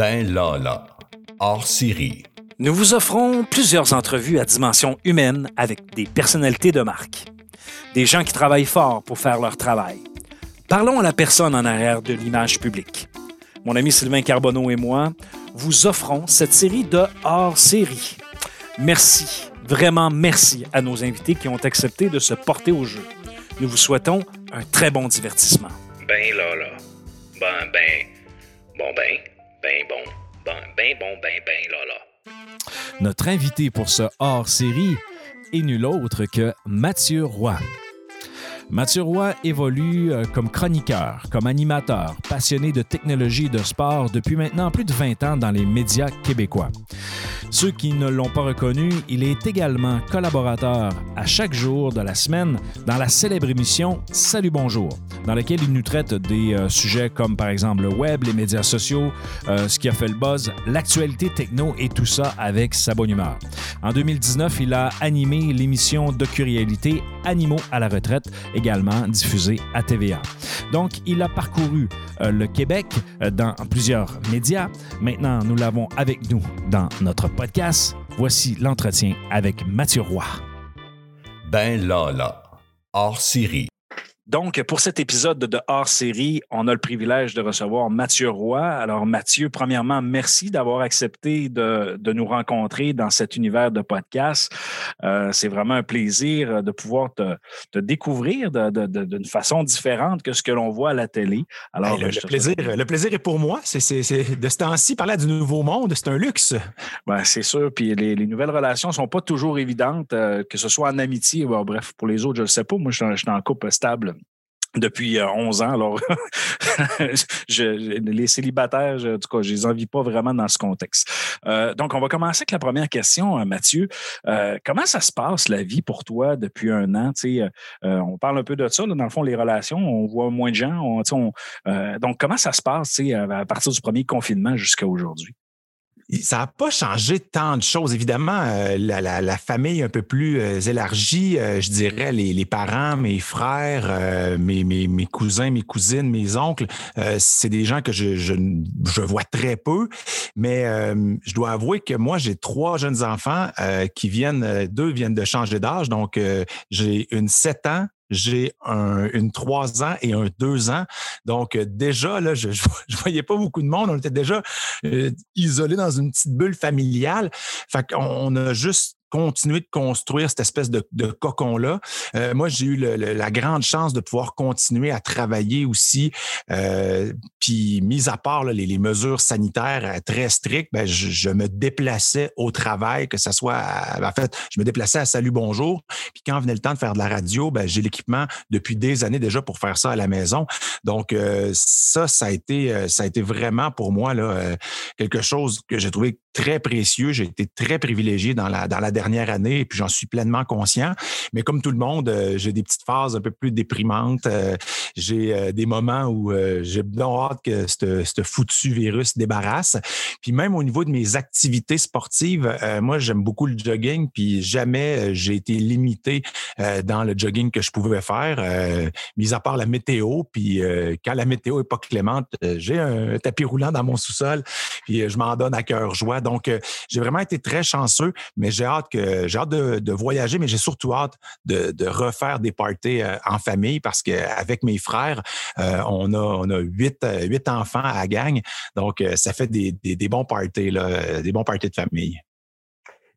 Ben Lala, hors série. Nous vous offrons plusieurs entrevues à dimension humaine avec des personnalités de marque. Des gens qui travaillent fort pour faire leur travail. Parlons à la personne en arrière de l'image publique. Mon ami Sylvain Carbonneau et moi vous offrons cette série de hors série. Merci, vraiment merci à nos invités qui ont accepté de se porter au jeu. Nous vous souhaitons un très bon divertissement. Ben Lala. Ben, ben. Bon, ben. Ben bon. Ben, ben bon, ben, ben Lala. Notre invité pour ce hors-série est nul autre que Mathieu Roy. Mathieu Roy évolue euh, comme chroniqueur, comme animateur, passionné de technologie et de sport depuis maintenant plus de 20 ans dans les médias québécois. Ceux qui ne l'ont pas reconnu, il est également collaborateur à chaque jour de la semaine dans la célèbre émission Salut Bonjour, dans laquelle il nous traite des euh, sujets comme par exemple le web, les médias sociaux, euh, ce qui a fait le buzz, l'actualité techno et tout ça avec sa bonne humeur. En 2019, il a animé l'émission docu-réalité Animaux à la retraite, également diffusée à TVA. Donc, il a parcouru euh, le Québec dans plusieurs médias. Maintenant, nous l'avons avec nous dans notre Voici l'entretien avec Mathieu Roy. Ben Lala, hors série. Donc, pour cet épisode de hors série, on a le privilège de recevoir Mathieu Roy. Alors, Mathieu, premièrement, merci d'avoir accepté de, de, nous rencontrer dans cet univers de podcast. Euh, c'est vraiment un plaisir de pouvoir te, te découvrir d'une façon différente que ce que l'on voit à la télé. Alors, hey, le, le plaisir, le plaisir est pour moi. C'est de ce temps-ci, parler du nouveau monde, c'est un luxe. Ben, c'est sûr. Puis les, les, nouvelles relations ne sont pas toujours évidentes, euh, que ce soit en amitié. ou bref, pour les autres, je ne le sais pas. Moi, je suis en couple stable depuis 11 ans. Alors, je, les célibataires, je, en tout cas, je les envie pas vraiment dans ce contexte. Euh, donc, on va commencer avec la première question, Mathieu. Euh, comment ça se passe, la vie, pour toi, depuis un an? Sais, euh, on parle un peu de ça, là, dans le fond, les relations, on voit moins de gens. On, on, donc, comment ça se passe à partir du premier confinement jusqu'à aujourd'hui? Ça n'a pas changé tant de choses. Évidemment, euh, la, famille un peu plus euh, élargie, euh, je dirais les, parents, mes frères, mes, mes, cousins, mes cousines, mes oncles, c'est des gens que je, je, je, vois très peu. Mais je dois avouer que moi, j'ai trois jeunes enfants qui viennent, deux viennent de changer d'âge. Donc, j'ai une 7 ans, j'ai un, une trois ans et un deux ans. Donc, euh, déjà, là, je ne voyais pas beaucoup de monde. On était déjà euh, isolés dans une petite bulle familiale. Fait qu'on a juste continuer de construire cette espèce de, cocon-là. Euh, moi, j'ai eu la grande chance de pouvoir continuer à travailler aussi. Euh, puis, mis à part les, mesures sanitaires euh, très strictes, ben, je, me déplaçais au travail, que ce soit, à, en fait, je me déplaçais à Salut Bonjour. Puis quand venait le temps de faire de la radio, ben, j'ai l'équipement depuis des années déjà pour faire ça à la maison. Donc, ça, ça a été, ça a été vraiment pour moi là, quelque chose que j'ai trouvé très précieux. J'ai été très privilégié dans la, dans la dernière année et puis j'en suis pleinement conscient. Mais comme tout le monde, euh, j'ai des petites phases un peu plus déprimantes. Euh, j'ai euh, des moments où j'ai bien hâte que ce foutu virus débarrasse. Puis même au niveau de mes activités sportives, moi, j'aime beaucoup le jogging, puis jamais j'ai été limité dans le jogging que je pouvais faire, mis à part la météo. Puis quand la météo est pas clémente, j'ai un tapis roulant dans mon sous-sol, puis je m'en donne à cœur joie. Donc, j'ai vraiment été très chanceux, mais j'ai hâte que j'ai hâte de, de, voyager, mais j'ai surtout hâte de, de, refaire des parties euh, en famille parce qu'avec mes frères, euh, on, a, on a huit, euh, huit enfants à la gang. Donc, euh, ça fait des, des, des, bons parties, là, des bons parties de famille.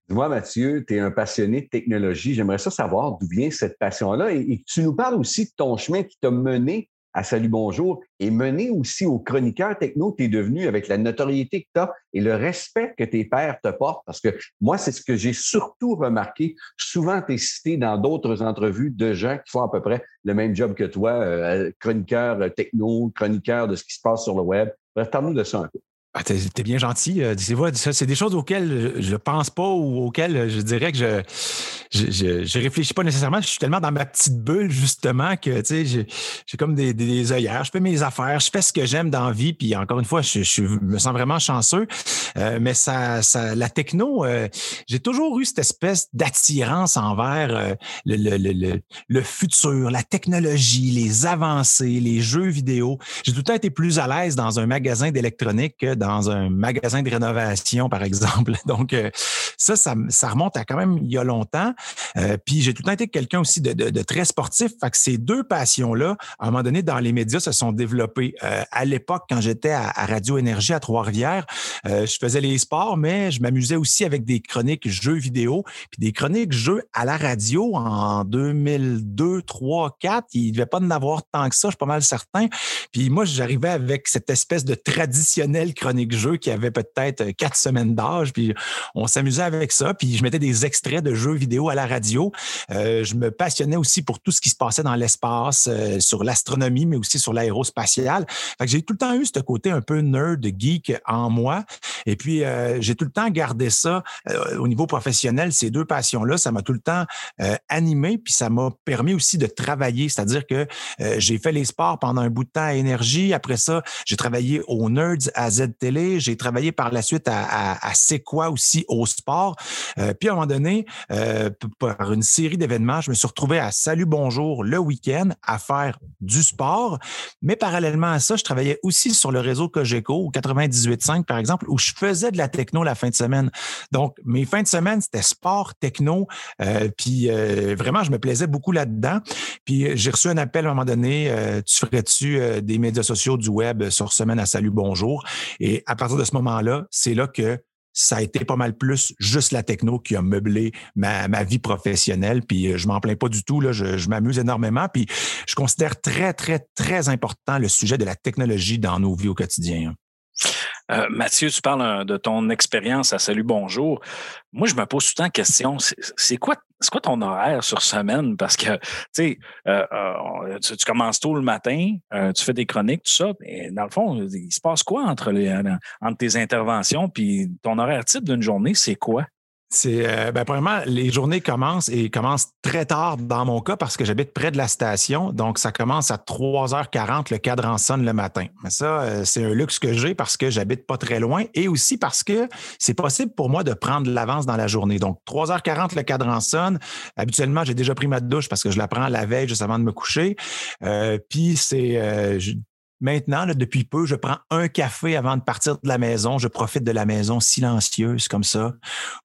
Dis-moi, Mathieu, tu es un passionné de technologie. J'aimerais ça savoir d'où vient cette passion-là et, et tu nous parles aussi de ton chemin qui t'a mené à Salut Bonjour et mené aussi au chroniqueur techno que tu es devenu avec la notoriété que tu as et le respect que tes pairs te portent. Parce que moi, c'est ce que j'ai surtout remarqué. Souvent, tu es cité dans d'autres entrevues de gens qui font à peu près le même job que toi, euh, chroniqueur techno, chroniqueur de ce qui se passe sur le web. Bref, parle-nous de ça un peu. Ah, t'es, es bien gentil. Euh, c'est des choses auxquelles je pense pas ou auxquelles je dirais que je je, réfléchis pas nécessairement. Je suis tellement dans ma petite bulle, justement, que j'ai, j'ai comme des, des, œillères. Je fais mes affaires, je fais ce que j'aime dans la vie. Puis encore une fois, je, je me sens vraiment chanceux. Euh, mais ça, ça, la techno, euh, j'ai toujours eu cette espèce d'attirance envers euh, le, le, le, le, futur, la technologie, les avancées, les jeux vidéo. J'ai tout le temps été plus à l'aise dans un magasin d'électronique que dans un magasin de rénovation, par exemple. Donc, euh, ça, ça, remonte à quand même il y a longtemps. Euh, puis j'ai tout le temps été quelqu'un aussi de, très sportif. Fait que ces deux passions-là, à un moment donné, dans les médias, se sont développées. à l'époque, quand j'étais à, Radio Énergie à Trois-Rivières, je faisais les sports, mais je m'amusais aussi avec des chroniques jeux vidéo, puis des chroniques jeux à la radio en 2002, 3, 4. Il ne devait pas en avoir tant que ça, je suis pas mal certain. Puis moi, j'arrivais avec cette espèce de traditionnel chronique jeu qui avait peut-être quatre semaines d'âge, puis on s'amusait avec ça, puis je mettais des extraits de jeux vidéo à la radio. Euh, je me passionnais aussi pour tout ce qui se passait dans l'espace, euh, sur l'astronomie, mais aussi sur l'aérospatiale. Fait que j'ai tout le temps eu ce côté un peu nerd, geek en moi. Et puis, euh, j'ai tout le temps gardé ça au niveau professionnel, ces deux passions-là. Ça m'a tout le temps animé, puis ça m'a permis aussi de travailler. C'est-à-dire que j'ai fait les sports pendant un bout de temps à Énergie. Après ça, j'ai travaillé au Nerds à J'ai travaillé par la suite à, C'est quoi aussi au sport. Euh, puis à un moment donné, euh, par une série d'événements, je me suis retrouvé à Salut Bonjour le week-end à faire du sport. Mais parallèlement à ça, je travaillais aussi sur le réseau Cogeco au 98.5, par exemple, où je faisais de la techno la fin de semaine. Donc, mes fins de semaine, c'était sport, techno. Euh, puis vraiment, je me plaisais beaucoup là-dedans. Puis j'ai reçu un appel à un moment donné, tu ferais-tu des médias sociaux, du web sur Semaine à Salut Bonjour? Et à partir de ce moment-là, c'est là que ça a été pas mal plus juste la techno qui a meublé ma, vie professionnelle. Puis euh, je m'en plains pas du tout. Là, je, m'amuse énormément. Puis je considère très, très, très important le sujet de la technologie dans nos vies au quotidien. Euh, Mathieu, tu parles euh, de ton expérience à Salut Bonjour. Moi, je me pose tout le temps la question, c'est quoi, quoi ton horaire sur semaine? Parce que, euh, tu sais, tu, commences tôt le matin, tu fais des chroniques, tout ça, et dans le fond, il se passe quoi entre, entre tes interventions puis ton horaire type d'une journée, c'est quoi? C'est, euh, ben, premièrement, les journées commencent et commencent très tard dans mon cas parce que j'habite près de la station. Donc, ça commence à 3h40, le cadran sonne le matin. Mais ça, euh, c'est un luxe que j'ai parce que j'habite pas très loin et aussi parce que c'est possible pour moi de prendre l'avance dans la journée. Donc, 3h40, le cadran sonne. Habituellement, j'ai déjà pris ma douche parce que je la prends la veille juste avant de me coucher. Euh, puis, c'est, Maintenant, depuis peu, je prends un café avant de partir de la maison. Je profite de la maison silencieuse comme ça,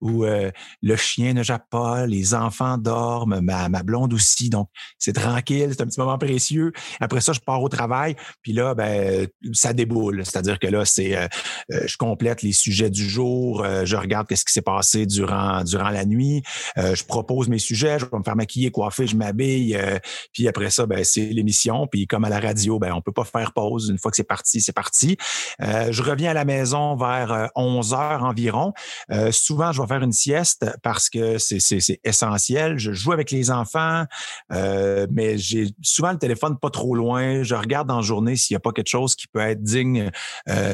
où euh, le chien ne jappe pas, les enfants dorment, ma, ma blonde aussi. Donc, c'est tranquille, c'est un petit moment précieux. Après ça, je pars au travail, puis là, ben, ça déboule. C'est-à-dire que là, c'est, euh, euh, je complète les sujets du jour, je regarde qu'est-ce qui s'est passé durant, durant la nuit, je propose mes sujets, je vais me faire maquiller, coiffer, je m'habille, puis après ça, ben, c'est l'émission. Puis comme à la radio, ben, on peut pas faire pause une fois que c'est parti, c'est parti. Euh, je reviens à la maison vers 11 euh, heures environ. Euh, souvent, je vais faire une sieste parce que c'est essentiel. Je joue avec les enfants, mais j'ai souvent le téléphone pas trop loin. Je regarde la journée s'il n'y a pas quelque chose qui peut être digne,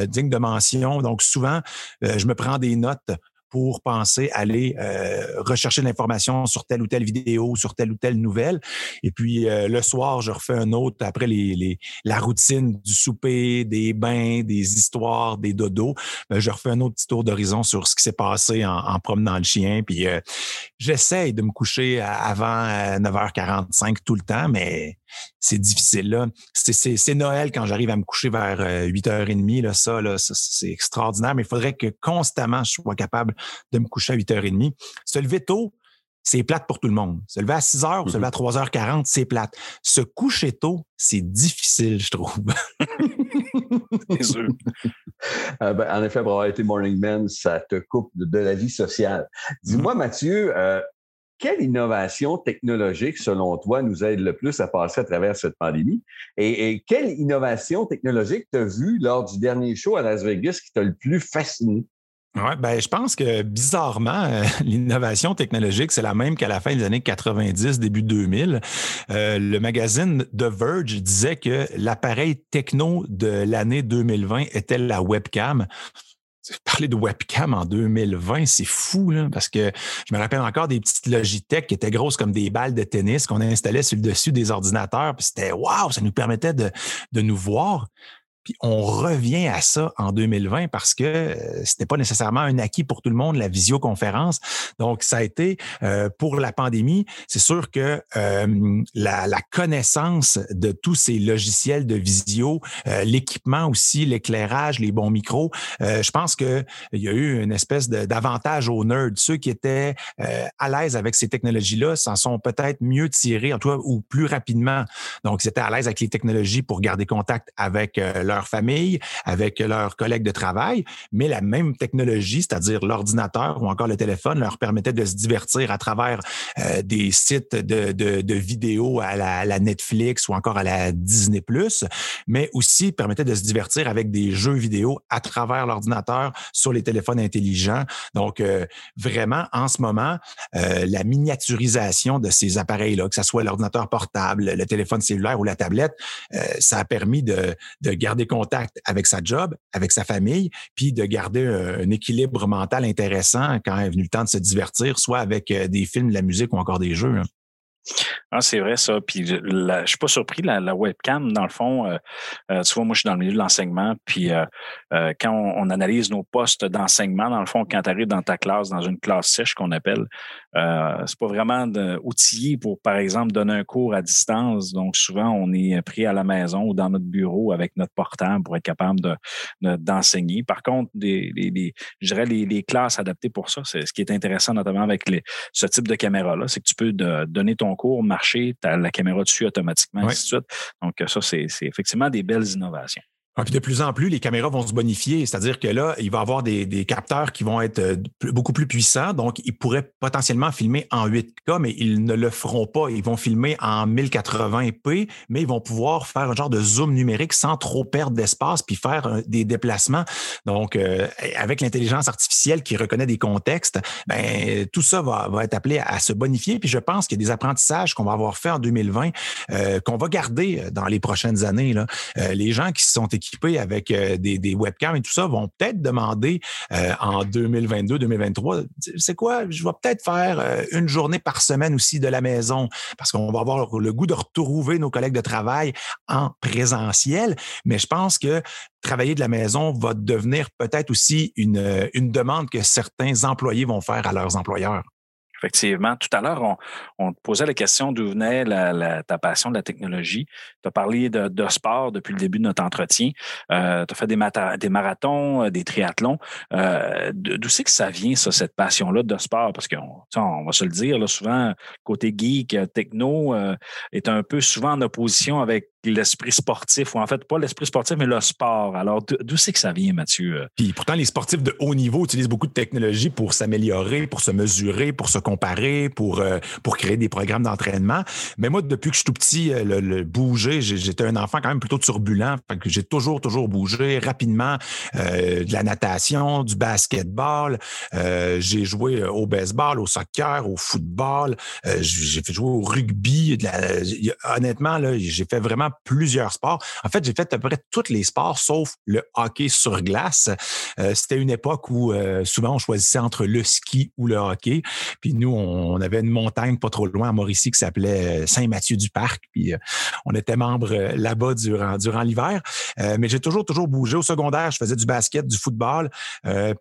digne de mention. Donc, souvent, je me prends des notes pour penser aller euh, rechercher l'information sur telle ou telle vidéo, sur telle ou telle nouvelle. Et puis euh, le soir, je refais un autre après les, les, la routine du souper, des bains, des histoires, des dodos. Ben, je refais un autre petit tour d'horizon sur ce qui s'est passé en, en, promenant le chien. Puis euh, j'essaye de me coucher avant 9h45 tout le temps, mais c'est difficile. Là. C'est, Noël quand j'arrive à me coucher vers 8h30. Là, ça, là, c'est extraordinaire, mais il faudrait que constamment je sois capable de me coucher à 8h30. Se lever tôt, c'est plate pour tout le monde. Se lever à 6 h ou se lever à 3h40, mm-hmm. c'est plate. Se coucher tôt, c'est difficile, je trouve. c'est sûr. Euh, ben, en effet, pour avoir été morning man, ça te coupe de, la vie sociale. Dis-moi, mm-hmm. Mathieu, euh, quelle innovation technologique, selon toi, nous aide le plus à passer à travers cette pandémie? Et, quelle innovation technologique t'as vu lors du dernier show à Las Vegas qui t'a le plus fasciné? Oui, ben, je pense que bizarrement, l'innovation technologique, c'est la même qu'à la fin des années 90, début 2000. Euh, le magazine The Verge disait que l'appareil techno de l'année 2020 était la webcam parler de webcam en 2020, c'est fou, là, parce que je me rappelle encore des petites Logitech qui étaient grosses comme des balles de tennis qu'on installait sur le dessus des ordinateurs. Puis c'était waouh, ça nous permettait de, de nous voir. Puis on revient à ça en 2020 parce que euh, c'était pas nécessairement un acquis pour tout le monde, la visioconférence. Donc, ça a été euh, pour la pandémie, c'est sûr que euh, la, la, connaissance de tous ces logiciels de visio, l'équipement aussi, l'éclairage, les bons micros, je pense qu'il y a eu une espèce d'avantage aux nerds. Ceux qui étaient à l'aise avec ces technologies-là s'en sont peut-être mieux tirés, en tout cas, ou plus rapidement. Donc, ils étaient à l'aise avec les technologies pour garder contact avec leur leur famille, avec leurs collègues de travail, mais la même technologie, c'est-à-dire l'ordinateur ou encore le téléphone, leur permettait de se divertir à travers euh, des sites de, de, vidéos à la, Netflix ou encore à la Disney+, mais aussi permettait de se divertir avec des jeux vidéo à travers l'ordinateur sur les téléphones intelligents. Donc, euh, vraiment, en ce moment, euh, la miniaturisation de ces appareils-là, que ce soit l'ordinateur portable, le téléphone cellulaire ou la tablette, ça a permis de, de garder contact avec sa job, avec sa famille, puis de garder un, équilibre mental intéressant quand est venu le temps de se divertir, soit avec euh, des films, de la musique ou encore des jeux. Hein. Ah, c'est vrai ça. Puis je je suis pas surpris, la, webcam, dans le fond, euh, euh, tu vois, moi, je suis dans le milieu de l'enseignement, puis euh, quand on, analyse nos postes d'enseignement, dans le fond, quand tu arrives dans ta classe, dans une classe sèche qu'on appelle, c'est pas vraiment outillé pour, par exemple, donner un cours à distance. Donc, souvent, on est pris à la maison ou dans notre bureau avec notre portable pour être capable de, d'enseigner. Par contre, je dirais les, classes adaptées pour ça, c'est ce qui est intéressant, notamment avec ce type de caméra-là, c'est que tu peux donner ton cours, marcher, tu as la caméra dessus automatiquement, et ainsi de suite. Donc, ça, c'est effectivement des belles innovations. Ah, de plus en plus, les caméras vont se bonifier, c'est-à-dire que là, il va y avoir des, capteurs qui vont être euh, beaucoup plus puissants, donc ils pourraient potentiellement filmer en 8K, mais ils ne le feront pas. Ils vont filmer en 1080p, mais ils vont pouvoir faire un genre de zoom numérique sans trop perdre d'espace, puis faire euh, des déplacements. Donc, euh, avec l'intelligence artificielle qui reconnaît des contextes, ben tout ça va, être appelé à, se bonifier. Puis je pense qu'il y a des apprentissages qu'on va avoir fait en 2020, qu'on va garder dans les prochaines années. Les gens qui sont équipés équipés avec euh, des, webcams et tout ça vont peut-être demander euh, en 2022-2023, c'est quoi, je vais peut-être faire euh, une journée par semaine aussi de la maison parce qu'on va avoir le goût de retrouver nos collègues de travail en présentiel. Mais je pense que travailler de la maison va devenir peut-être aussi une, une demande que certains employés vont faire à leurs employeurs. Effectivement. Tout à l'heure, on, te posait la question d'où venait ta passion de la technologie. Tu as parlé de, sport depuis le début de notre entretien. Euh, tu as fait des, marathons, euh, des triathlons. Euh, d'où c'est que ça vient, ça, cette passion-là de sport? Parce qu'on on va se le dire, là, souvent, côté geek, techno est un peu souvent en opposition avec l'esprit sportif, ou en fait, pas l'esprit sportif, mais le sport. Alors, d'où c'est que ça vient, Mathieu? Puis pourtant, les sportifs de haut niveau utilisent beaucoup de technologies pour s'améliorer, pour se mesurer, pour se comparer, pour, euh, pour créer des programmes d'entraînement. Mais moi, depuis que je suis tout petit, euh, le, bouger, j'étais un enfant quand même plutôt turbulent. j'ai toujours, toujours bougé rapidement euh, de la natation, du basketball. j'ai joué au baseball, au soccer, au football. j'ai fait jouer au rugby. honnêtement, j'ai fait vraiment plusieurs sports. En fait, j'ai fait à peu près tous les sports sauf le hockey sur glace. Euh, c'était une époque où euh, souvent on choisissait entre le ski ou le hockey. Puis nous, on, avait une montagne pas trop loin à Mauricie qui s'appelait euh, Saint-Mathieu-du-Parc. Puis on était membre là-bas durant, durant l'hiver. mais j'ai toujours, toujours bougé. Au secondaire, je faisais du basket, du football.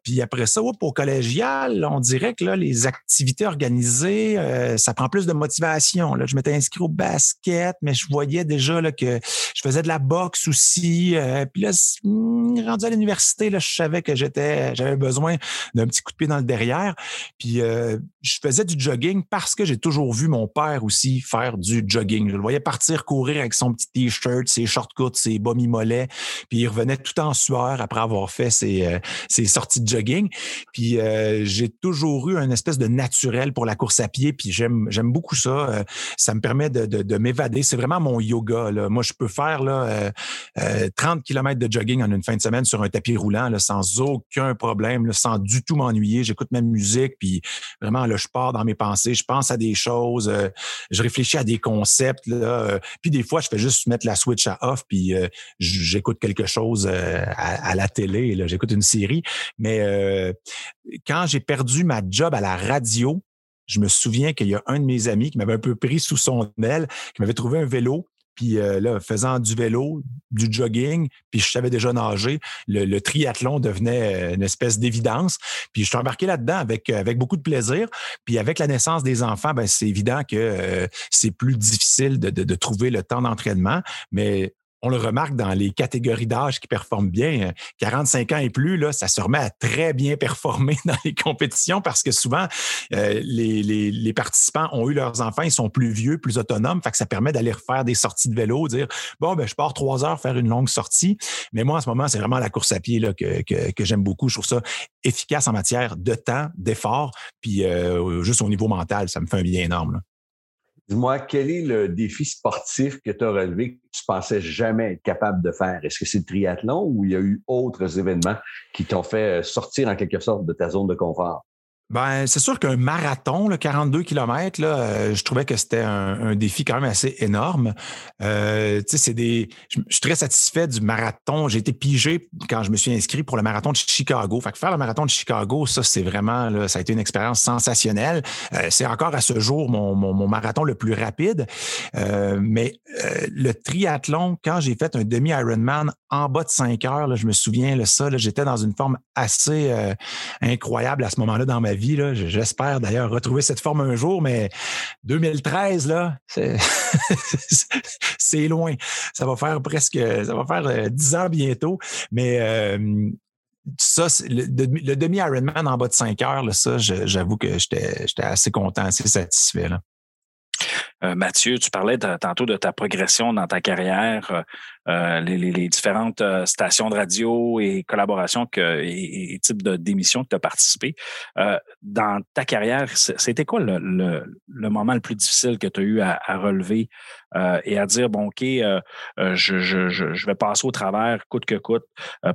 puis après ça, au collégial, on dirait que là, les activités organisées, ça prend plus de motivation. Là, je m'étais inscrit au basket, mais je voyais déjà là, que je faisais de la boxe aussi. Euh, puis là, hmm, rendu à l'université, là, je savais que j'étais, j'avais besoin d'un petit coup de pied dans le derrière. Puis euh, je faisais du jogging parce que j'ai toujours vu mon père aussi faire du jogging. Je le voyais partir courir avec son petit t-shirt, ses shorts courts, ses bas mi-mollets. Puis il revenait tout en sueur après avoir fait ses, euh, sorties de jogging. Puis j'ai toujours eu un espèce de naturel pour la course à pied. Puis j'aime, j'aime beaucoup ça. ça me permet de, de, de m'évader. C'est vraiment mon yoga. Là. Moi, je peux faire là, 30 euh, km euh, de jogging en une fin de semaine sur un tapis roulant là, sans aucun problème, sans du tout m'ennuyer. J'écoute ma musique, puis vraiment, là, je pars dans mes pensées, je pense à des choses, euh, je réfléchis à des concepts. Puis des fois, je fais juste mettre la switch à off, puis j'écoute quelque chose à, la télé. J'écoute une série. Mais quand j'ai perdu ma job à la radio, je me souviens qu'il y a un de mes amis qui m'avait un peu pris sous son aile, qui m'avait trouvé un vélo Puis euh, là, faisant du vélo, du jogging, puis je savais déjà nager, le, triathlon devenait euh, une espèce d'évidence. Puis je suis embarqué là-dedans avec, avec beaucoup de plaisir. Puis avec la naissance des enfants, ben, c'est évident que c'est plus difficile de trouver le temps d'entraînement. Mais on le remarque dans les catégories d'âge qui performent bien. 45 euh, ans et plus, là, ça se remet à très bien performer dans les compétitions parce que souvent, euh, les, participants ont eu leurs enfants, ils sont plus vieux, plus autonomes. Fait que ça permet d'aller refaire des sorties de vélo, dire bon, ben, je pars trois heures faire une longue sortie. Mais moi, en ce moment, c'est vraiment la course à pied là, que, que, j'aime beaucoup. Je trouve ça efficace en matière de temps, d'effort, puis euh, juste au niveau mental, ça me fait un bien énorme. Dis-moi, quel est le défi sportif que tu as relevé que tu pensais jamais être capable de faire? Est-ce que c'est le triathlon ou il y a eu autres événements qui t'ont fait sortir en quelque sorte de ta zone de confort? Ben, c'est sûr qu'un marathon, le 42 km, là, euh, je trouvais que c'était un, défi quand même assez énorme. Euh, c'est des, je, suis très satisfait du marathon. J'ai été pigé quand je me suis inscrit pour le marathon de Chicago. Fait que faire le marathon de Chicago, ça, c'est vraiment, ça a été une expérience sensationnelle. Euh, c'est encore à ce jour mon, mon, marathon le plus rapide. mais le triathlon, quand j'ai fait un demi-Ironman en bas de 5 heures, je me souviens, là, ça, j'étais dans une forme assez incroyable à ce moment-là dans ma vie. J'espère d'ailleurs retrouver cette forme un jour, mais 2013, là, c'est loin. Ça va faire presque, ça va faire 10 euh, ans bientôt. Mais euh, ça, le, demi-Ironman en bas de 5 heures, ça, j'avoue que j'étais assez content, assez satisfait. Euh, Mathieu, tu parlais tantôt de ta progression dans ta carrière, euh, les, différentes euh, stations de radio et collaborations que, et, types d'émissions que tu as participé. dans ta carrière, c'était quoi le, moment le plus difficile que tu as eu à, relever et à dire, bon, OK, je, vais passer au travers coûte que coûte,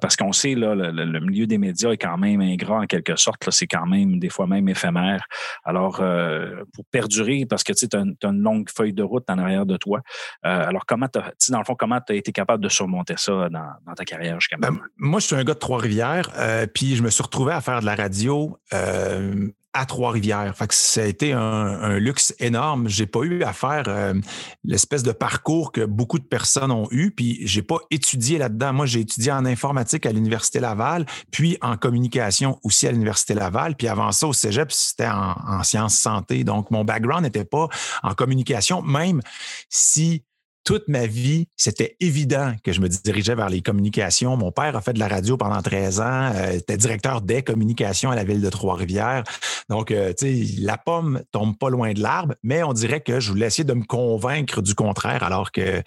parce qu'on sait, là, le, milieu des médias est quand même ingrat en quelque sorte, c'est quand même des fois même éphémère. Alors, pour perdurer, parce que tu as, as une longue feuille de route en arrière de toi. Euh, alors, comment dans le fond, comment tu as été capable de surmonter ça dans, ta carrière jusqu'à ben, moi, je suis un gars de Trois-Rivières, euh, puis je me suis retrouvé à faire de la radio euh, à Trois-Rivières. ça a été un, luxe énorme. J'ai pas eu à faire l'espèce de parcours que beaucoup de personnes ont eu, puis j'ai pas étudié là-dedans. Moi, j'ai étudié en informatique à l'Université Laval, puis en communication aussi à l'Université Laval, puis avant ça au Cégep, c'était en sciences santé. Donc, mon background n'était pas en communication, même si toute ma vie, c'était évident que je me dirigeais vers les communications. Mon père a fait de la radio pendant 13 ans, euh, était directeur des communications à la ville de Trois-Rivières. Donc, euh, tu sais, la pomme tombe pas loin de l'arbre, mais on dirait que je voulais essayer de me convaincre du contraire, alors que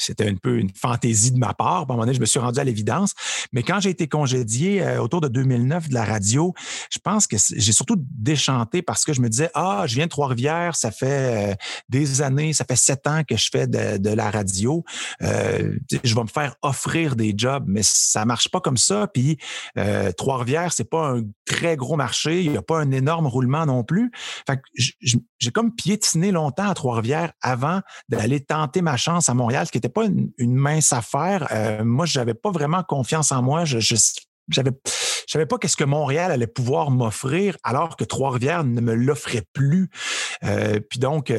c'était un peu une fantaisie de ma part. À un moment donné, je me suis rendu à l'évidence. Mais quand j'ai été congédié euh, autour de 2009 de la radio, je pense que j'ai surtout déchanté parce que je me disais, ah, je viens de Trois-Rivières, ça fait des années, ça fait sept ans que je fais de, la radio, euh, je vais me faire offrir des jobs, mais ça marche pas comme ça. Puis euh, Trois-Rivières, c'est pas un très gros marché, il n'y a pas un énorme roulement non plus. Fait j'ai comme piétiné longtemps à Trois-Rivières avant d'aller tenter ma chance à Montréal, ce qui n'était pas une, mince affaire. Euh, moi, je n'avais pas vraiment confiance en moi. Je, je savais pas qu'est-ce que Montréal allait pouvoir m'offrir alors que Trois-Rivières ne me l'offrait plus. puis donc,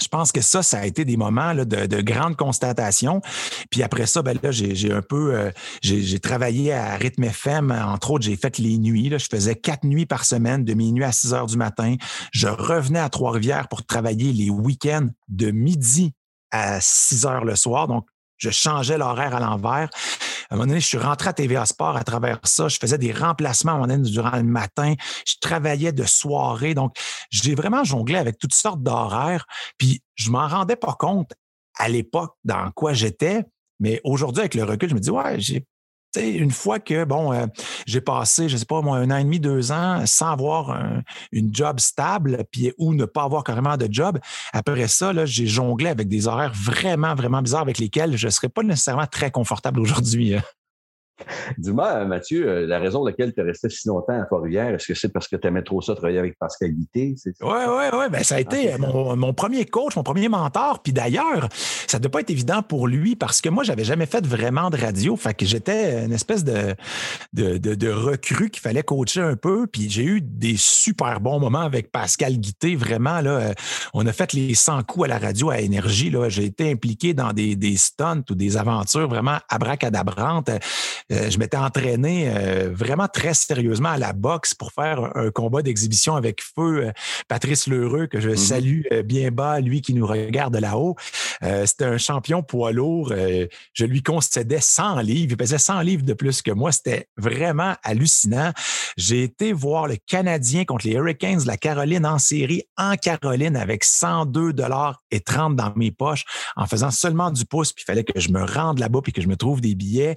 je pense que ça, ça a été des moments de, de, grande constatation. Puis après ça, ben là, j'ai un peu, euh, j'ai travaillé à rythme FM. Entre autres, j'ai fait les nuits. Je faisais quatre nuits par semaine, de minuit à 6 heures du matin. Je revenais à Trois-Rivières pour travailler les week-ends de midi à 6 heures le soir. Donc, je changeais l'horaire à l'envers. À un moment donné, je suis rentré à TVA Sport à travers ça. Je faisais des remplacements à un moment donné durant le matin. Je travaillais de soirée. Donc, j'ai vraiment jonglé avec toutes sortes d'horaires. Puis, je m'en rendais pas compte à l'époque dans quoi j'étais. Mais aujourd'hui, avec le recul, je me dis, ouais, j'ai une fois que, bon, euh, j'ai passé, je sais pas, moi, un an et demi, deux ans sans avoir une job stable, puis ou ne pas avoir carrément de job, après ça, j'ai jonglé avec des horaires vraiment, vraiment bizarres avec lesquels je ne serais pas nécessairement très confortable aujourd'hui. Dis-moi, Mathieu, euh, la raison pour laquelle tu es resté si longtemps à Trois-Rivières, est-ce que c'est parce que tu aimais trop ça travailler avec Pascal Guité? Oui, oui, oui. Ben, ça a été Ah, mon, mon premier coach, mon premier mentor. Puis d'ailleurs, ça ne doit pas être évident pour lui parce que moi, j'avais jamais fait vraiment de radio. Fait que j'étais une espèce de, de, de, de recrue qu'il fallait coacher un peu. Puis j'ai eu des super bons moments avec Pascal Guité. Vraiment, là, euh, on a fait les 100 coups à la radio à énergie. J'ai été impliqué dans des, des stunts ou des aventures vraiment abracadabrantes. Euh, je m'étais entraîné euh, vraiment très sérieusement à la boxe pour faire un, un combat d'exhibition avec feu euh, Patrice Lheureux, que je Mhm. salue bien bas, lui qui nous regarde de là-haut. C'était un champion poids lourd. Je lui concédais 100 livres. Il pesait 100 livres de plus que moi. C'était vraiment hallucinant. J'ai été voir le Canadien contre les Hurricanes de la Caroline en série en Caroline avec 102 dollars et 30 dans mes poches en faisant seulement du pouce. Puis il fallait que je me rende là-bas puis que je me trouve des billets.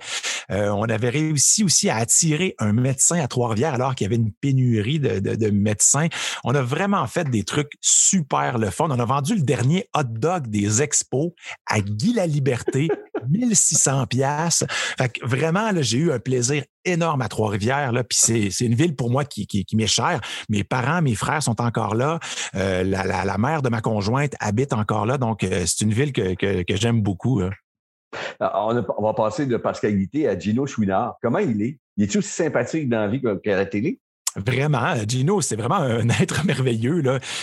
Euh, on avait réussi aussi à attirer un médecin à Trois-Rivières alors qu'il y avait une pénurie de, de- de médecins. On a vraiment fait des trucs super le fun. On a vendu le dernier hot dog des expos à Guy la Liberté, 1600 pièces. Fait que vraiment, j'ai eu un plaisir énorme à Trois-Rivières. Puis c'est, c'est une ville pour moi qui, qui, qui m'est chère. Mes parents, mes frères sont encore là. Euh, la, la, la mère de ma conjointe habite encore là. Donc, euh, c'est une ville que, que, que j'aime beaucoup. hein. Ah, On, va passer de Pascal Guité à Gino Chouinard. Comment il est? Il est-tu aussi sympathique dans la vie qu'à la télé? Vraiment, Gino, c'est vraiment un être merveilleux.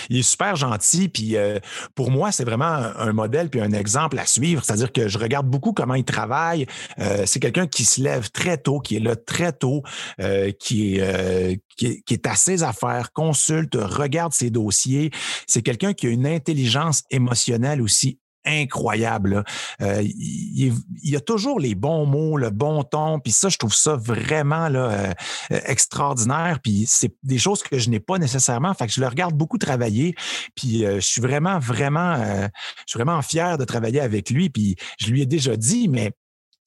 Il est super gentil. Puis euh, pour moi, c'est vraiment un, modèle puis un exemple à suivre. C'est-à-dire que je regarde beaucoup comment il travaille. Euh, c'est quelqu'un qui se lève très tôt, qui est là très tôt, euh, qui est à ses affaires, consulte, regarde ses dossiers. C'est quelqu'un qui a une intelligence émotionnelle aussi incroyable. Euh, il, il a toujours les bons mots, le bon ton. Puis ça, je trouve ça vraiment euh, euh, extraordinaire. Puis c'est des choses que je n'ai pas nécessairement. Fait que je le regarde beaucoup travailler. Puis je suis vraiment, vraiment, je suis vraiment fier de travailler avec lui. Puis je lui ai déjà dit, mais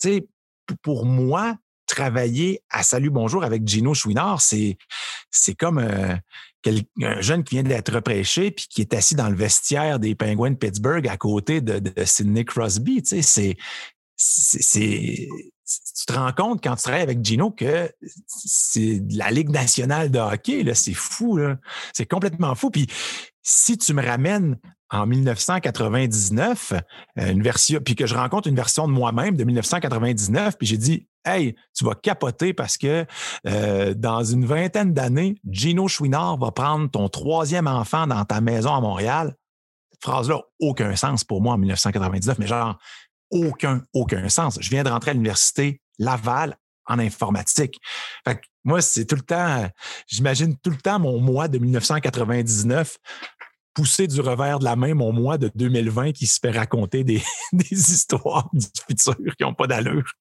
tu sais, pour moi, travailler à Salut Bonjour avec Gino Chouinard, c'est c'est comme euh, un jeune qui vient d'être repêché puis qui est assis dans le vestiaire des Penguins de Pittsburgh à côté de, Sidney Crosby. Tu sais, c'est tu te rends compte quand tu travailles avec Gino que c'est la Ligue nationale de hockey, là, c'est fou. C'est complètement fou. Puis si tu me ramènes en 1999, euh, une version, puis que je rencontre une version de moi-même de 1999, puis j'ai dit Hey, tu vas capoter parce que euh, dans une vingtaine d'années, Gino Chouinard va prendre ton troisième enfant dans ta maison à Montréal. Cette phrase-là, aucun sens pour moi en 1999, mais genre, aucun, aucun sens. Je viens de rentrer à l'université Laval en informatique. Fait moi, c'est tout le temps, j'imagine tout le temps mon mois de 1999 pousser du revers de la main mon mois de 2020 qui se fait raconter des, des histoires du futur qui n'ont pas d'allure.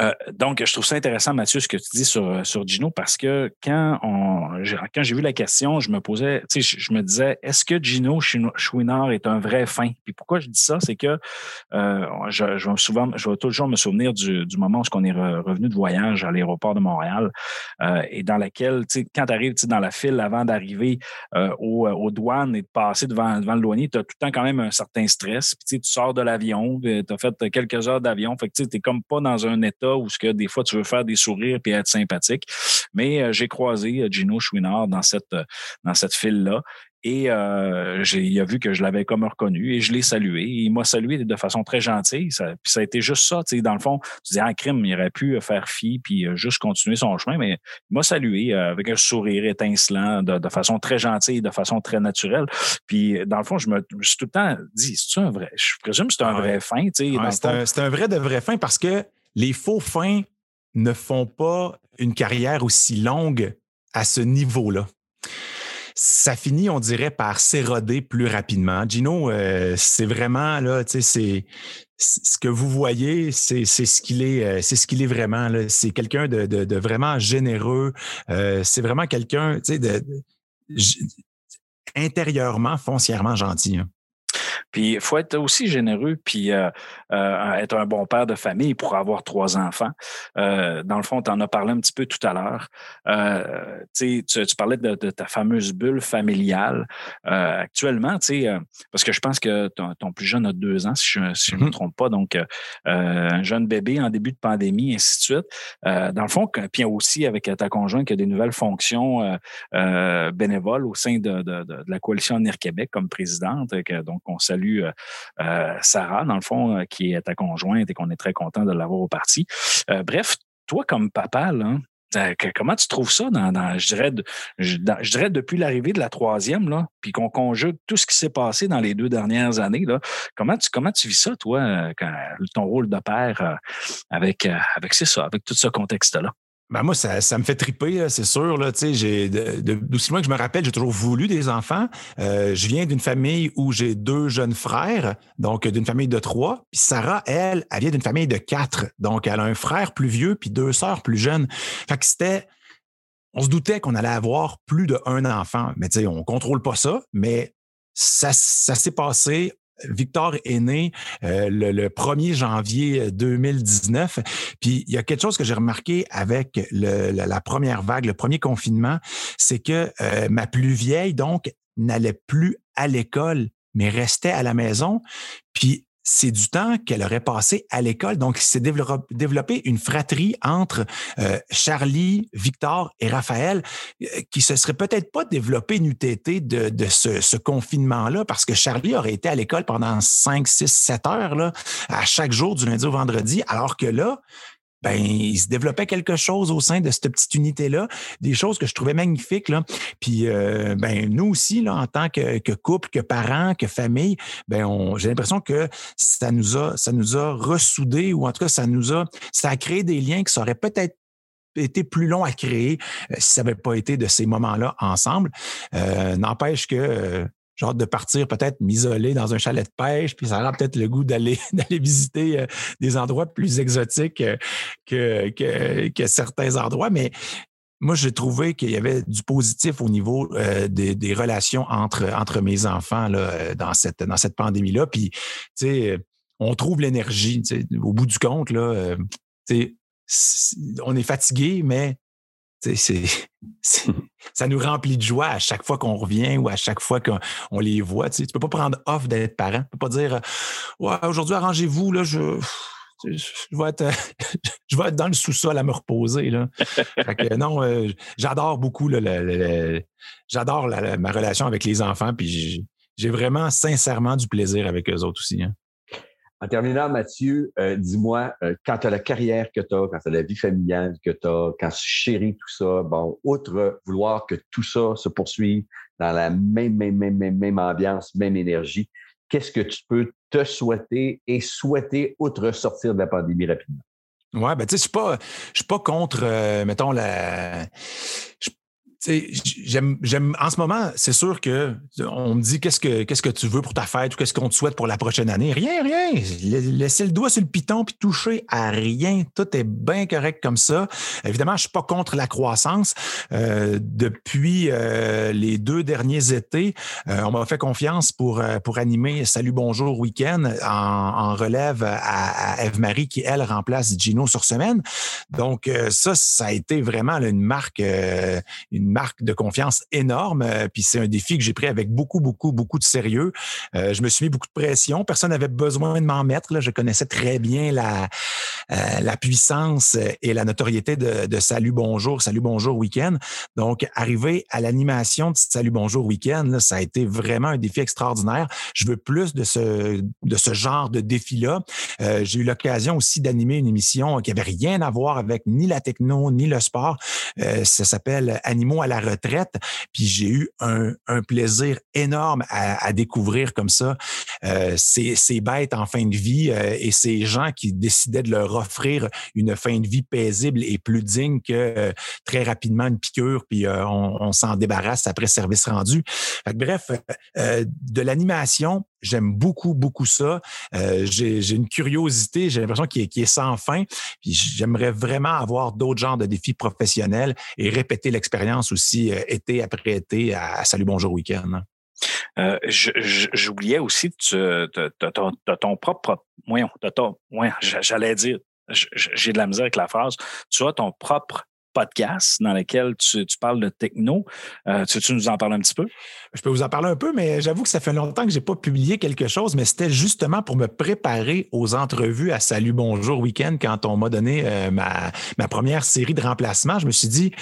Euh, donc, je trouve ça intéressant, Mathieu, ce que tu dis sur, sur Gino, parce que quand, on, quand j'ai vu la question, je me posais, tu sais, je, me disais, est-ce que Gino Chouin- Chouinard est un vrai fin? Puis pourquoi je dis ça, c'est que euh, je, vais souvent, je vais toujours me souvenir du, moment où on est re- revenu de voyage à l'aéroport de Montréal euh, et dans laquelle, tu sais, quand tu arrives dans la file avant d'arriver euh, aux, douanes et de passer devant, le douanier, tu as tout le temps quand même un certain stress. Puis tu tu sors de l'avion, tu as fait quelques heures d'avion, fait que tu n'es comme pas dans un état où ce que des fois tu veux faire des sourires et être sympathique. Mais euh, j'ai croisé euh, Gino Chouinard dans cette, euh, dans cette file-là. Et euh, il a vu que je l'avais comme reconnu et je l'ai salué. Il m'a salué de façon très gentille. Ça, puis ça a été juste ça. Tu sais, dans le fond, tu dis, ah, crime, il aurait pu faire fi puis juste continuer son chemin, mais il m'a salué avec un sourire étincelant, de, de façon très gentille, de façon très naturelle. Puis, dans le fond, je me, je me suis tout le temps dit, c'est un vrai? Je présume que c'est un Ouais. vrai fin. Tu sais, dans Ouais, c'est, un, un vrai de vrai fin parce que les faux fins ne font pas une carrière aussi longue à ce niveau-là. Ça finit, on dirait, par s'éroder plus rapidement. Gino, euh, c'est vraiment là, tu sais, c'est ce que vous voyez, c'est ce qu'il est, euh, c'est ce qu'il est vraiment. C'est quelqu'un de, vraiment généreux. Euh, c'est vraiment quelqu'un, tu sais, intérieurement, foncièrement gentil. hein. Puis il faut être aussi généreux, puis euh, euh, être un bon père de famille pour avoir trois enfants. Euh, dans le fond, tu en as parlé un petit peu tout à l'heure. tu, tu parlais de, ta fameuse bulle familiale. actuellement, parce que je pense que ton, plus jeune a deux ans, si je ne me mm-hmm. trompe pas, donc un jeune bébé en début de pandémie, et ainsi de suite. dans le fond, puis aussi avec ta conjointe qui a des nouvelles fonctions bénévoles au sein de, la coalition NIR Québec comme présidente. donc, on salue Sarah, dans le fond, qui est ta conjointe et qu'on est très content de l'avoir au parti. bref, toi, comme papa, Comment tu trouves ça dans, je, dirais, je, dirais depuis l'arrivée de la troisième, puis qu'on conjugue tout ce qui s'est passé dans les deux dernières années, comment, tu, vis ça, toi, ton rôle de père avec, ça, avec tout ce contexte-là? Ben moi, ça, ça me fait triper, c'est sûr. Là, j'ai, d'aussi loin que je me rappelle, j'ai toujours voulu des enfants. Euh, je viens d'une famille où j'ai deux jeunes frères, donc d'une famille de trois. Puis Sarah, elle, elle vient d'une famille de quatre. Donc, elle a un frère plus vieux puis deux sœurs plus jeunes. Fait que c'était. On se doutait qu'on allait avoir plus d'un enfant. Mais tu sais, on contrôle pas ça, mais ça, ça s'est passé Victor est né euh, le, 1er janvier 2019. Puis il y a quelque chose que j'ai remarqué avec la, première vague, le premier confinement, c'est que euh, ma plus vieille, donc, n'allait plus à l'école, mais restait à la maison. Puis c'est du temps qu'elle aurait passé à l'école. Donc, il s'est développé une fratrie entre euh, Charlie, Victor et Raphaël euh, qui se serait peut-être pas développé une UTT de, ce, confinement-là parce que Charlie aurait été à l'école pendant 5, 6, 7 heures là, à chaque jour du lundi au vendredi, alors que là, ben, il se développait quelque chose au sein de cette petite unité-là, des choses que je trouvais magnifiques. Là. Puis, euh, ben, nous aussi, là, en tant que, couple, que parents, que famille, ben, j'ai l'impression que ça nous a, ça nous a ressoudés ou en tout cas, ça nous a, ça a créé des liens qui seraient peut-être été plus long à créer euh, si ça n'avait pas été de ces moments-là ensemble. Euh, n'empêche que genre de partir peut-être m'isoler dans un chalet de pêche, puis ça aura peut-être le goût d'aller visiter euh, des endroits plus exotiques euh, que, que, certains endroits. Mais moi, j'ai trouvé qu'il y avait du positif au niveau euh, des, relations entre, entre mes enfants là, dans cette, dans cette pandémie-là. Puis, tu sais, on trouve l'énergie. Au bout du compte, là, on est fatigué, mais c'est, ça nous remplit de joie à chaque fois qu'on revient ou à chaque fois qu'on les voit. Tu ne peux pas prendre off d'être parent. Tu ne peux pas dire ouais, aujourd'hui, arrangez-vous, là, je, je, vais être, je vais être dans le sous-sol à me reposer. Là. non, euh, j'adore beaucoup j'adore ma relation avec les enfants, puis j'ai vraiment sincèrement du plaisir avec eux autres aussi. Hein. En terminant, Mathieu, euh, dis-moi, euh, quand tu la carrière que tu as, quand tu la vie familiale que tu as, quand tu chéris tout ça, bon, outre vouloir que tout ça se poursuive dans la même, même, même, même, ambiance, même énergie, qu'est-ce que tu peux te souhaiter et souhaiter outre sortir de la pandémie rapidement? Ouais, ben tu sais, je suis pas contre, euh, mettons, la j'aime, en ce moment, c'est sûr que on me dit qu'est-ce que, que tu veux pour ta fête ou qu'est-ce qu'on te souhaite pour la prochaine année? Rien, rien. Laisser le doigt sur le piton puis toucher à rien. Tout est bien correct comme ça. Évidemment, je suis pas contre la croissance. Euh, depuis euh, les deux derniers étés, euh, on m'a fait confiance pour, pour animer Salut Bonjour Week-end en, relève à, à Eve-Marie qui, elle, remplace Gino sur semaine. Donc, ça, ça a été vraiment une marque, une marque de confiance énorme. Euh, puis c'est un défi que j'ai pris avec beaucoup, beaucoup, beaucoup de sérieux. Euh, je me suis mis beaucoup de pression. Personne n'avait besoin de m'en mettre. Là. Je connaissais très bien la, euh, la puissance et la notoriété de, Salut Bonjour, Salut Bonjour Week-end. Donc, arriver à l'animation de Salut Bonjour Week-end, ça a été vraiment un défi extraordinaire. Je veux plus de ce, de ce genre de défi-là. j'ai eu l'occasion aussi d'animer une émission qui avait rien à voir avec ni la techno, ni le sport. ça s'appelle Animaux à la retraite. Puis j'ai eu un, plaisir énorme à, découvrir comme ça euh, ces, bêtes en fin de vie euh, et ces gens qui décidaient de leur offrir une fin de vie paisible et plus digne que euh, très rapidement une piqûre, puis on, s'en débarrasse après service rendu. bref, de l'animation, J'aime beaucoup, beaucoup ça. Euh, j'ai une curiosité, j'ai l'impression qu'il est, est, sans fin. J'aimerais vraiment avoir d'autres genres de défis professionnels et répéter l'expérience aussi euh, été après été à, Salut Bonjour Week-end. Euh, j'oubliais aussi, tu as ton propre, moyen, j'allais dire, j'ai de la misère avec la phrase, tu as ton propre podcast dans lequel tu, parles de techno. Euh, tu, nous en parles un petit peu? Je peux vous en parler un peu, mais j'avoue que ça fait longtemps que je n'ai pas publié quelque chose, mais c'était justement pour me préparer aux entrevues à Salut Bonjour Week-end quand on m'a donné euh, ma première série de remplacements. Je me suis dit,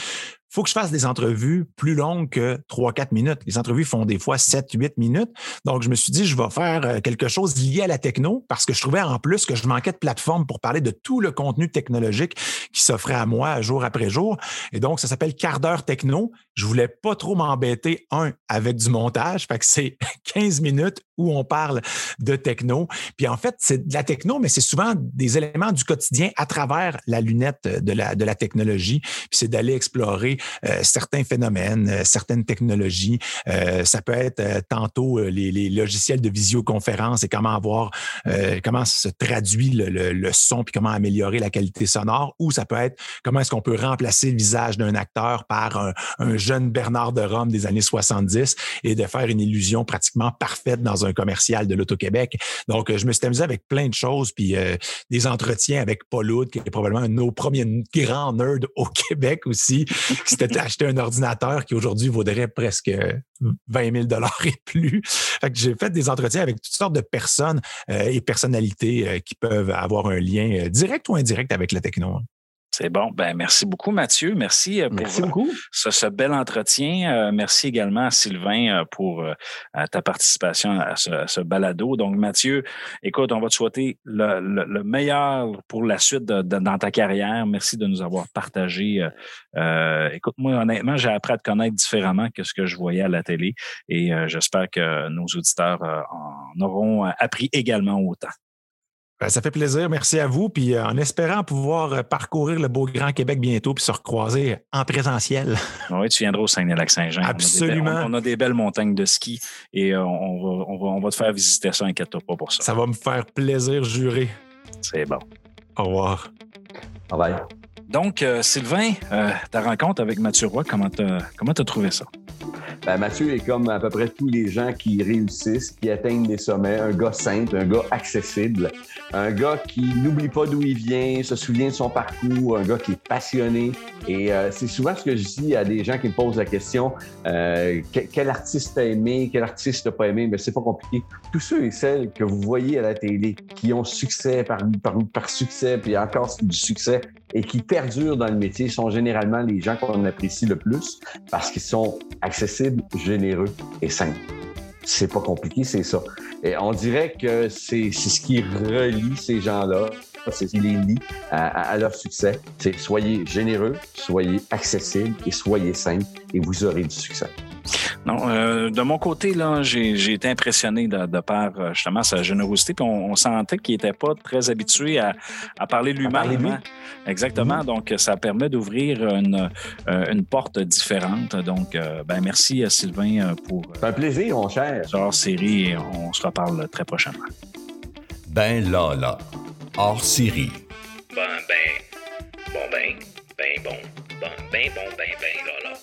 faut que je fasse des entrevues plus longues que 3-4 minutes. Les entrevues font des fois 7-8 minutes. Donc, je me suis dit, je vais faire euh, quelque chose lié à la techno parce que je trouvais en plus que je manquais de plateforme pour parler de tout le contenu technologique qui s'offrait à moi jour après jour. Et donc, ça s'appelle Quart d'heure techno. Je voulais pas trop m'embêter, un, avec du montage. Fait que c'est 15 minutes où on parle de techno. Puis en fait, c'est de la techno, mais c'est souvent des éléments du quotidien à travers la lunette de la, de la technologie. Puis c'est d'aller explorer euh, certains phénomènes, euh, certaines technologies. Euh, ça peut être tantôt les, logiciels de visioconférence et comment avoir, comment se traduit le, son puis comment améliorer la qualité sonore. Ou ça peut être comment est-ce qu'on peut remplacer le visage d'un acteur par un, jeune Bernard de Rome des années 70 et de faire une illusion pratiquement parfaite dans un commercial de l'Auto-Québec. Donc, je me suis amusé avec plein de choses, puis des entretiens avec Paul Hood, qui est probablement un de nos premiers grands nerds au Québec aussi, c'était acheter un ordinateur qui aujourd'hui vaudrait presque 20 000 et plus. Fait j'ai fait des entretiens avec toutes sortes de personnes euh, et personnalités euh, qui peuvent avoir un lien euh, direct ou indirect avec la techno. C'est bon. Ben, merci beaucoup, Mathieu. Merci euh, pour euh, Ce, bel entretien. Euh, merci également à Sylvain pour ta participation à ce, balado. Donc, Mathieu, écoute, on va te souhaiter le, meilleur pour la suite dans ta carrière. Merci de nous avoir partagé. écoute, moi, honnêtement, j'ai appris à te connaître différemment que ce que je voyais à la télé et j'espère que nos auditeurs en auront appris également autant. Ben, ça fait plaisir. Merci à vous. Puis euh, en espérant pouvoir euh, parcourir le beau Grand Québec bientôt puis se recroiser en présentiel. Oui, tu viendras au Saguenay-Lac-Saint-Jean. Absolument. On a, des belles montagnes de ski et euh, on, va, on, va, te faire visiter ça, inquiète-toi pas pour ça. Ça va me faire plaisir, juré. C'est bon. Au revoir. Au revoir. Donc, Sylvain, ta rencontre avec Mathieu Roy, comment tu as trouvé ça? Ben, Mathieu est comme à peu près tous les gens qui réussissent, qui atteignent des sommets. Un gars simple, un gars accessible, un gars qui n'oublie pas d'où il vient, se souvient de son parcours, un gars qui est passionné. Et euh, c'est souvent ce que je dis à des gens qui me posent la question euh, quel artiste t'as aimé, quel artiste t'as pas aimé? Mais c'est pas compliqué. Tous ceux et celles que vous voyez à la télé, qui ont succès par, par succès, puis encore du succès, et qui perdurent dans le métier, sont généralement les gens qu'on apprécie le plus parce qu'ils sont accessibles, généreux et simples. C'est pas compliqué, c'est ça. Et on dirait que c'est ce qui relie ces gens-là, c'est les lie à, leur succès. C'est soyez généreux, soyez accessibles et soyez simples et vous aurez du succès. Non, euh, de mon côté, là, j'ai été impressionné de, de, par euh, justement sa générosité. Puis on, sentait qu'il n'était pas très habitué à, à parler lui-même. Hein. Exactement. Mm-hmm. Donc, ça permet d'ouvrir une, euh, une, porte différente. Donc, ben, merci à Sylvain pour. un plaisir, mon cher. Hors série, on se reparle très prochainement. Ben là, là. Hors série. Ben, ben. Bon, ben. Ben, bon. Ben, ben, bon, ben, ben, là, là.